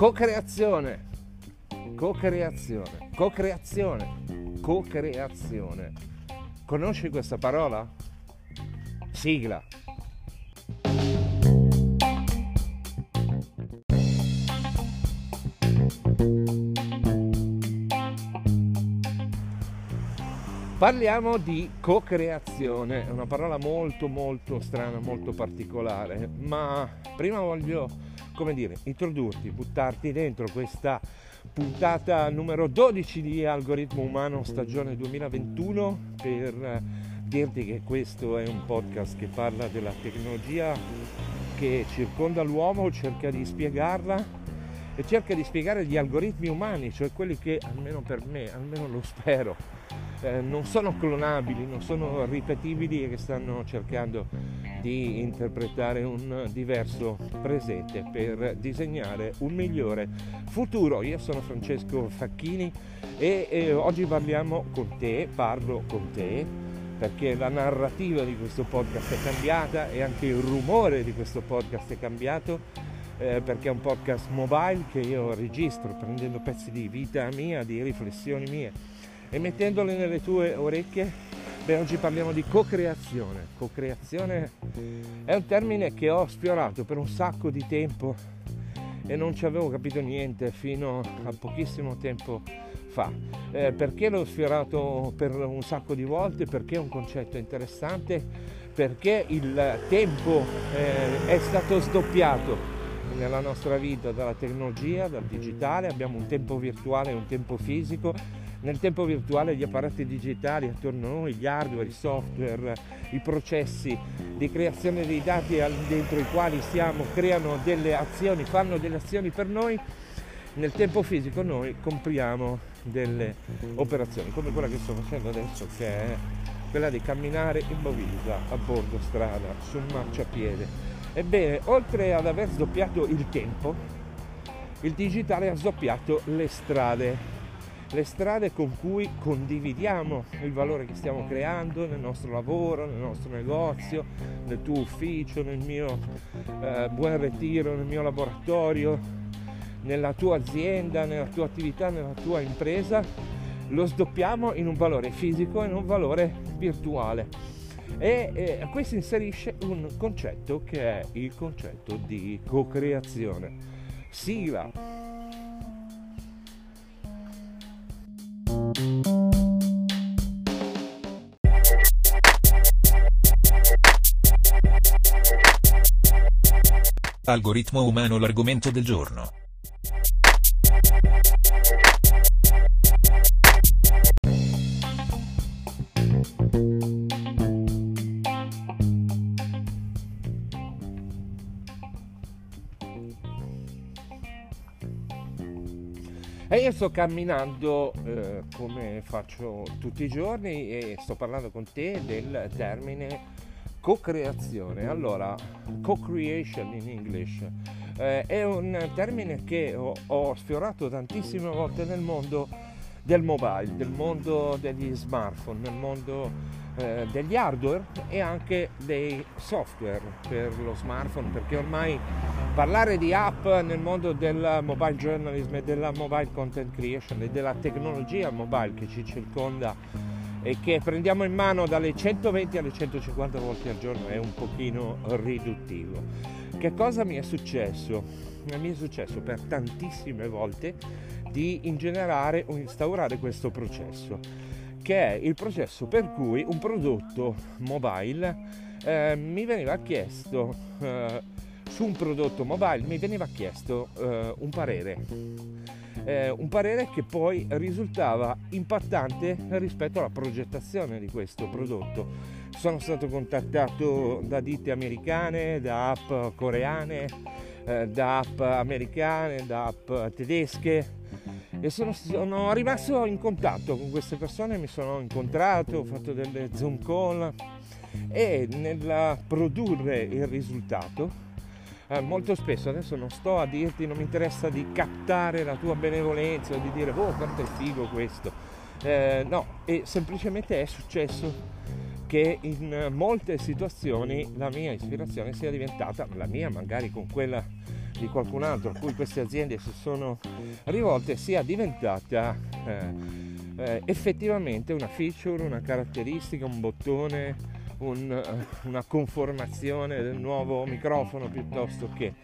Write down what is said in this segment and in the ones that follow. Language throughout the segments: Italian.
Co-creazione, co-creazione, co-creazione, co-creazione. Conosci questa parola? Sigla. Parliamo di co-creazione, è una parola molto molto strana, molto particolare, ma prima voglio, come dire, introdurti, buttarti dentro questa puntata numero 12 di Algoritmo Umano stagione 2021 per dirti che questo è un podcast che parla della tecnologia che circonda l'uomo, cerca di spiegarla e cerca di spiegare gli algoritmi umani, cioè quelli che almeno per me, almeno lo spero, eh, non sono clonabili, non sono ripetibili e che stanno cercando di interpretare un diverso presente per disegnare un migliore futuro. Io sono Francesco Facchini e, e oggi parliamo con te, parlo con te perché la narrativa di questo podcast è cambiata e anche il rumore di questo podcast è cambiato eh, perché è un podcast mobile che io registro prendendo pezzi di vita mia, di riflessioni mie e mettendole nelle tue orecchie, beh oggi parliamo di co-creazione. Co-creazione è un termine che ho sfiorato per un sacco di tempo e non ci avevo capito niente fino a pochissimo tempo fa. Eh, perché l'ho sfiorato per un sacco di volte? Perché è un concetto interessante, perché il tempo eh, è stato sdoppiato nella nostra vita dalla tecnologia, dal digitale, abbiamo un tempo virtuale e un tempo fisico nel tempo virtuale gli apparati digitali attorno a noi, gli hardware, i software, i processi di creazione dei dati dentro i quali siamo, creano delle azioni, fanno delle azioni per noi, nel tempo fisico noi compriamo delle operazioni, come quella che sto facendo adesso, che è quella di camminare in Bovisa a bordo strada, su un marciapiede. Ebbene, oltre ad aver sdoppiato il tempo, il digitale ha sdoppiato le strade le strade con cui condividiamo il valore che stiamo creando nel nostro lavoro, nel nostro negozio, nel tuo ufficio, nel mio eh, buon ritiro, nel mio laboratorio, nella tua azienda, nella tua attività, nella tua impresa, lo sdoppiamo in un valore fisico e in un valore virtuale. E eh, qui si inserisce un concetto che è il concetto di co-creazione. Sigla. Algoritmo umano l'argomento del giorno. E io sto camminando eh, come faccio tutti i giorni e sto parlando con te del termine co-creazione. Allora, co-creation in English eh, è un termine che ho, ho, sfiorato tantissime volte nel mondo del mobile, del mondo degli smartphone, nel mondo eh, degli hardware e anche dei software per lo smartphone, perché ormai parlare di app nel mondo del mobile journalism e della mobile content creation e della tecnologia mobile che ci circonda e che prendiamo in mano dalle 120 alle 150 volte al giorno è un pochino riduttivo. Che cosa mi è successo? Mi è successo per tantissime volte di ingenerare o instaurare questo processo, che è il processo per cui un prodotto mobile eh, mi veniva chiesto eh, su un prodotto mobile mi veniva chiesto eh, un parere eh, un parere che poi risultava impattante rispetto alla progettazione di questo prodotto. Sono stato contattato da ditte americane, da app coreane, eh, da app americane, da app tedesche e sono, sono, rimasto in contatto con queste persone, mi sono incontrato, ho fatto delle zoom call e nel produrre il risultato eh, molto spesso adesso non sto a dirti, non mi interessa di captare la tua benevolenza di dire oh quanto è figo questo. Eh, no, e semplicemente è successo che in molte situazioni la mia ispirazione sia diventata, la mia magari con quella di qualcun altro a cui queste aziende si sono rivolte, sia diventata eh, eh, effettivamente una feature, una caratteristica, un bottone, un, eh, una conformazione del nuovo microfono piuttosto che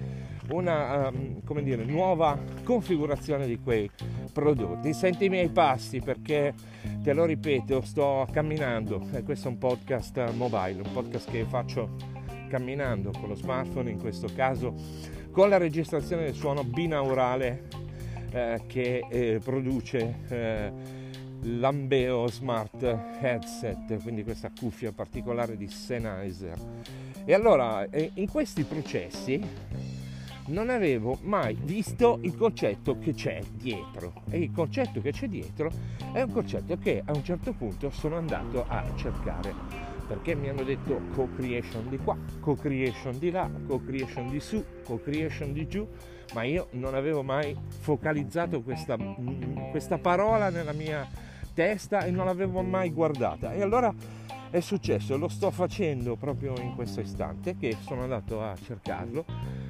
una um, dire, nuova configurazione di quei prodotti. Senti i miei passi perché te lo ripeto, sto camminando e questo è un podcast mobile, un podcast che faccio camminando con lo smartphone, in questo caso con la registrazione del suono binaurale eh, che eh, produce eh, l'Ambeo Smart Headset, quindi questa cuffia particolare di Sennheiser. E allora, eh, in questi processi non avevo mai visto il concetto che c'è dietro e il concetto che c'è dietro è un concetto che a un certo punto sono andato a cercare perché mi hanno detto co-creation di qua, co-creation di là, co-creation di su, co-creation di giù, ma io non avevo mai focalizzato questa, questa parola nella mia testa e non l'avevo mai guardata. E allora è successo, lo sto facendo proprio in questo istante che sono andato a cercarlo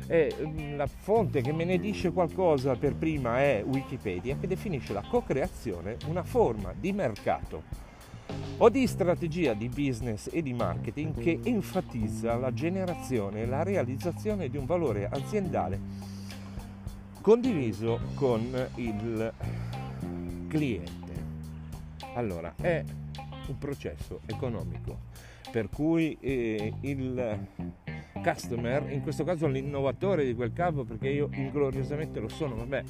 e mm, la fonte che me ne dice qualcosa per prima è Wikipedia che definisce la co-creazione una forma di mercato o di strategia di business e di marketing che enfatizza la generazione e la realizzazione di un valore aziendale condiviso con il cliente. Allora, è un processo economico per cui eh, il customer, in questo caso l'innovatore di quel capo, perché io ingloriosamente lo sono, vabbè,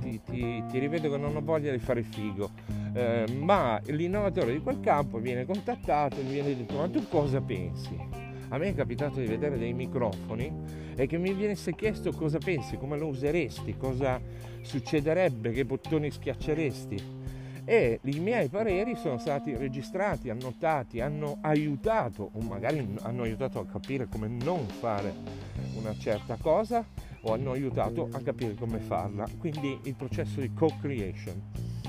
ti, ti, ti, ripeto che non ho voglia di fare figo, eh, ma l'innovatore di quel campo viene contattato e mi viene detto ma tu cosa pensi? A me è capitato di vedere dei microfoni e che mi viene chiesto cosa pensi, come lo useresti, cosa succederebbe, che bottoni schiacceresti e i miei pareri sono stati registrati, annotati, hanno aiutato o magari hanno aiutato a capire come non fare una certa cosa o hanno aiutato a capire come farla. Quindi il processo di co-creation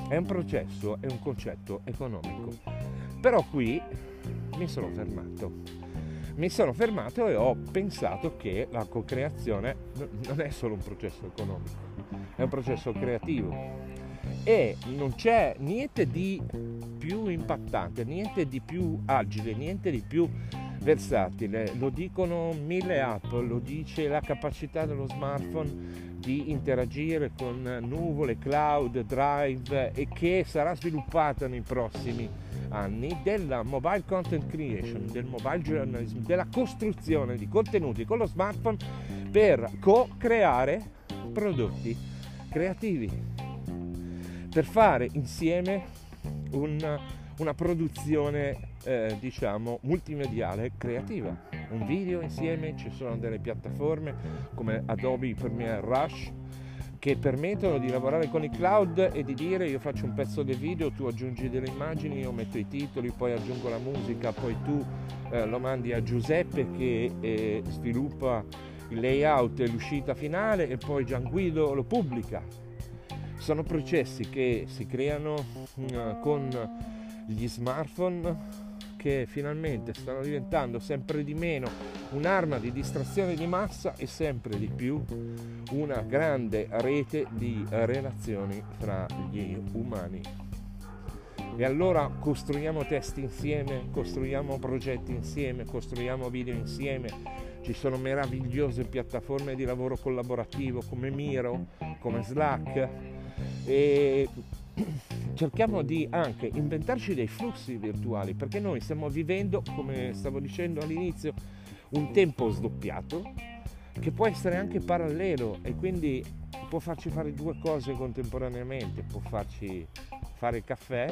è un processo, è un concetto economico. Però qui mi sono fermato. Mi sono fermato e ho pensato che la co-creazione non è solo un processo economico, è un processo creativo e non c'è niente di più impattante, niente di più agile, niente di più versatile. Lo dicono mille app, lo dice la capacità dello smartphone di interagire con nuvole, cloud, drive e che sarà sviluppata nei prossimi anni della mobile content creation, del mobile journalism, della costruzione di contenuti con lo smartphone per co-creare prodotti creativi per fare insieme una, una produzione eh, diciamo multimediale creativa. Un video insieme ci sono delle piattaforme come Adobe Premiere Rush che permettono di lavorare con i cloud e di dire io faccio un pezzo del video, tu aggiungi delle immagini, io metto i titoli, poi aggiungo la musica, poi tu eh, lo mandi a Giuseppe che eh, sviluppa il layout e l'uscita finale e poi Gian Guido lo pubblica sono processi che si creano uh, con gli smartphone che finalmente stanno diventando sempre di meno un'arma di distrazione di massa e sempre di più una grande rete di relazioni fra gli umani. E allora costruiamo testi insieme, costruiamo progetti insieme, costruiamo video insieme. Ci sono meravigliose piattaforme di lavoro collaborativo come Miro, come Slack, e cerchiamo di anche inventarci dei flussi virtuali perché noi stiamo vivendo, come stavo dicendo all'inizio, un tempo sdoppiato che può essere anche parallelo e quindi può farci fare due cose contemporaneamente, può farci fare caffè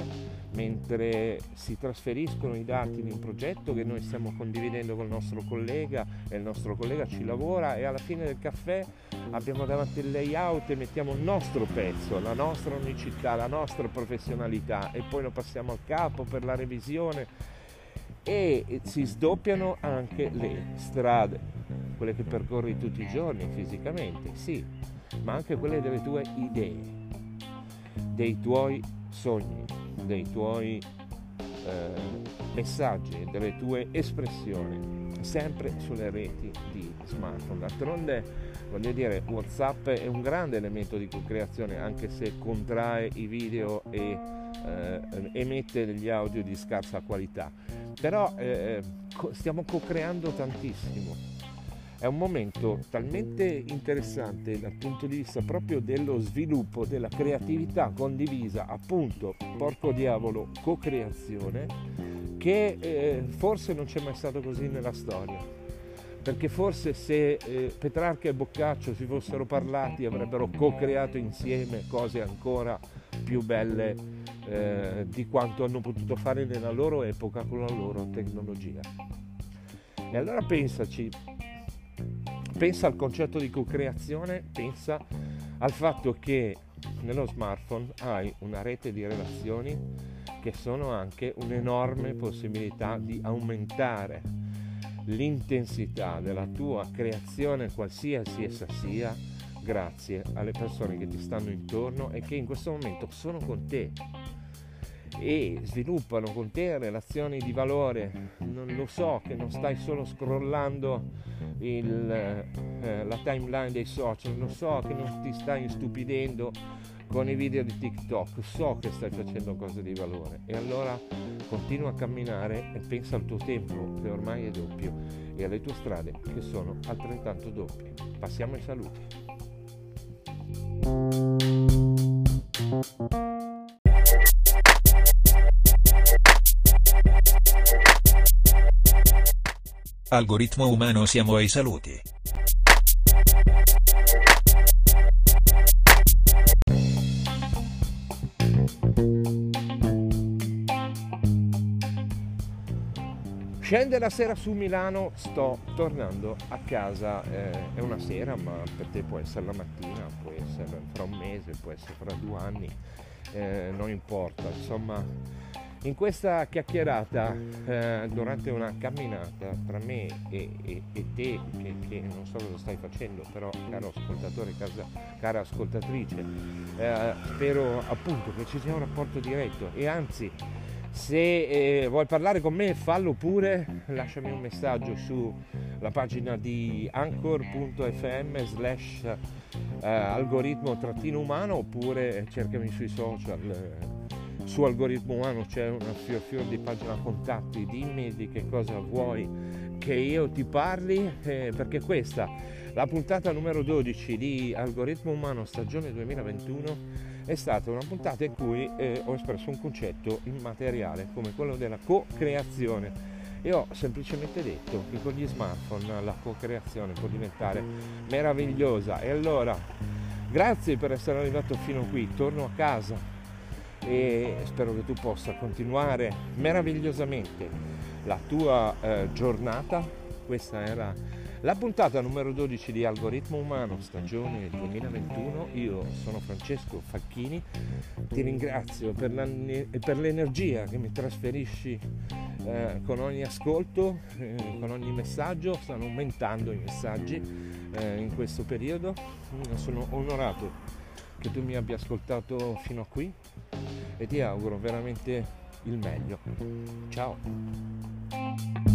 mentre si trasferiscono i dati in un progetto che noi stiamo condividendo con il nostro collega e il nostro collega ci lavora e alla fine del caffè abbiamo davanti il layout e mettiamo il nostro pezzo, la nostra unicità, la nostra professionalità e poi lo passiamo al capo per la revisione e si sdoppiano anche le strade, quelle che percorri tutti i giorni fisicamente, sì, ma anche quelle delle tue idee, dei tuoi sogni, dei tuoi eh, messaggi, delle tue espressioni, sempre sulle reti di smartphone. D'altronde, voglio dire, WhatsApp è un grande elemento di co-creazione, anche se contrae i video e eh, emette degli audio di scarsa qualità. Però eh, stiamo co-creando tantissimo è un momento talmente interessante dal punto di vista proprio dello sviluppo, della creatività condivisa, appunto, porco diavolo, co-creazione, che eh, forse non c'è mai stato così nella storia. Perché forse se eh, Petrarca e Boccaccio si fossero parlati avrebbero co-creato insieme cose ancora più belle eh, di quanto hanno potuto fare nella loro epoca con la loro tecnologia. E allora pensaci, pensa al concetto di co-creazione, pensa al fatto che nello smartphone hai una rete di relazioni che sono anche un'enorme possibilità di aumentare l'intensità della tua creazione, qualsiasi essa sia, grazie alle persone che ti stanno intorno e che in questo momento sono con te e sviluppano con te relazioni di valore. Non lo so che non stai solo scrollando il, eh, la timeline dei social, lo so che non ti stai istupidendo con i video di TikTok, so che stai facendo cose di valore e allora continua a camminare e pensa al tuo tempo che ormai è doppio e alle tue strade che sono altrettanto doppie. Passiamo ai saluti. Algoritmo umano siamo ai saluti. Scende la sera su Milano, sto tornando a casa, eh, è una sera ma per te può essere la mattina, può essere fra un mese, può essere fra due anni, eh, non importa, insomma in questa chiacchierata, eh, durante una camminata tra me e, e, e te, che, che, non so cosa stai facendo, però caro ascoltatore, casa, cara ascoltatrice, eh, spero appunto che ci sia un rapporto diretto. E anzi se eh, vuoi parlare con me fallo pure, lasciami un messaggio sulla pagina di anchor.fm slash eh, algoritmo trattino umano oppure cercami sui social su algoritmo umano c'è una fior fior di pagina contatti, dimmi di che cosa vuoi che io ti parli, eh, perché questa, la puntata numero 12 di Algoritmo Umano stagione 2021, è stata una puntata in cui eh, ho espresso un concetto immateriale come quello della co-creazione. E ho semplicemente detto che con gli smartphone la co-creazione può diventare meravigliosa. E allora grazie per essere arrivato fino qui, torno a casa e spero che tu possa continuare meravigliosamente la tua eh, giornata. Questa era la puntata numero 12 di Algoritmo Umano, stagione 2021. Io sono Francesco Facchini, ti ringrazio per, per l'energia che mi trasferisci eh, con ogni ascolto, eh, con ogni messaggio. Stanno aumentando i messaggi eh, in questo periodo. Sono onorato che tu mi abbia ascoltato fino a qui e ti auguro veramente il meglio. Ciao!